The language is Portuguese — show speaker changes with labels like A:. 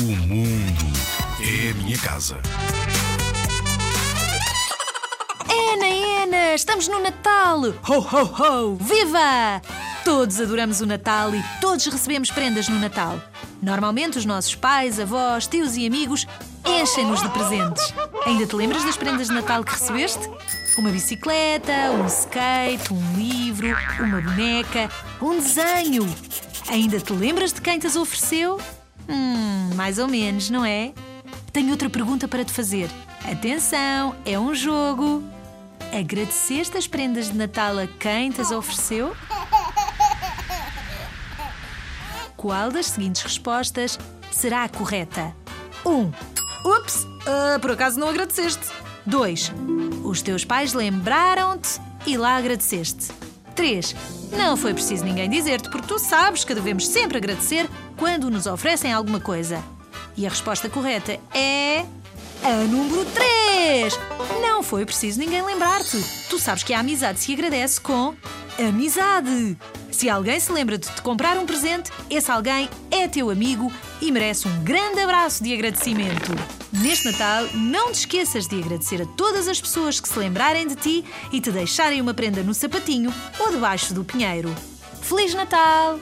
A: O mundo é a minha casa.
B: Ana, Ana, estamos no Natal! Ho, ho, ho! Viva! Todos adoramos o Natal e todos recebemos prendas no Natal. Normalmente os nossos pais, avós, tios e amigos enchem-nos de presentes. Ainda te lembras das prendas de Natal que recebeste? Uma bicicleta, um skate, um livro, uma boneca, um desenho. Ainda te lembras de quem te as ofereceu? Hum, mais ou menos, não é? Tenho outra pergunta para te fazer. Atenção, é um jogo. Agradeceste as prendas de Natal a quem te as ofereceu? Qual das seguintes respostas será a correta? 1. Um, Ups, uh, por acaso não agradeceste. 2. Os teus pais lembraram-te e lá agradeceste. 3. Não foi preciso ninguém dizer-te, porque tu sabes que devemos sempre agradecer quando nos oferecem alguma coisa. E a resposta correta é. A número 3! Não foi preciso ninguém lembrar-te. Tu sabes que a amizade se agradece com amizade. Se alguém se lembra de te comprar um presente, esse alguém é teu amigo e merece um grande abraço de agradecimento. Neste Natal, não te esqueças de agradecer a todas as pessoas que se lembrarem de ti e te deixarem uma prenda no sapatinho ou debaixo do pinheiro. Feliz Natal!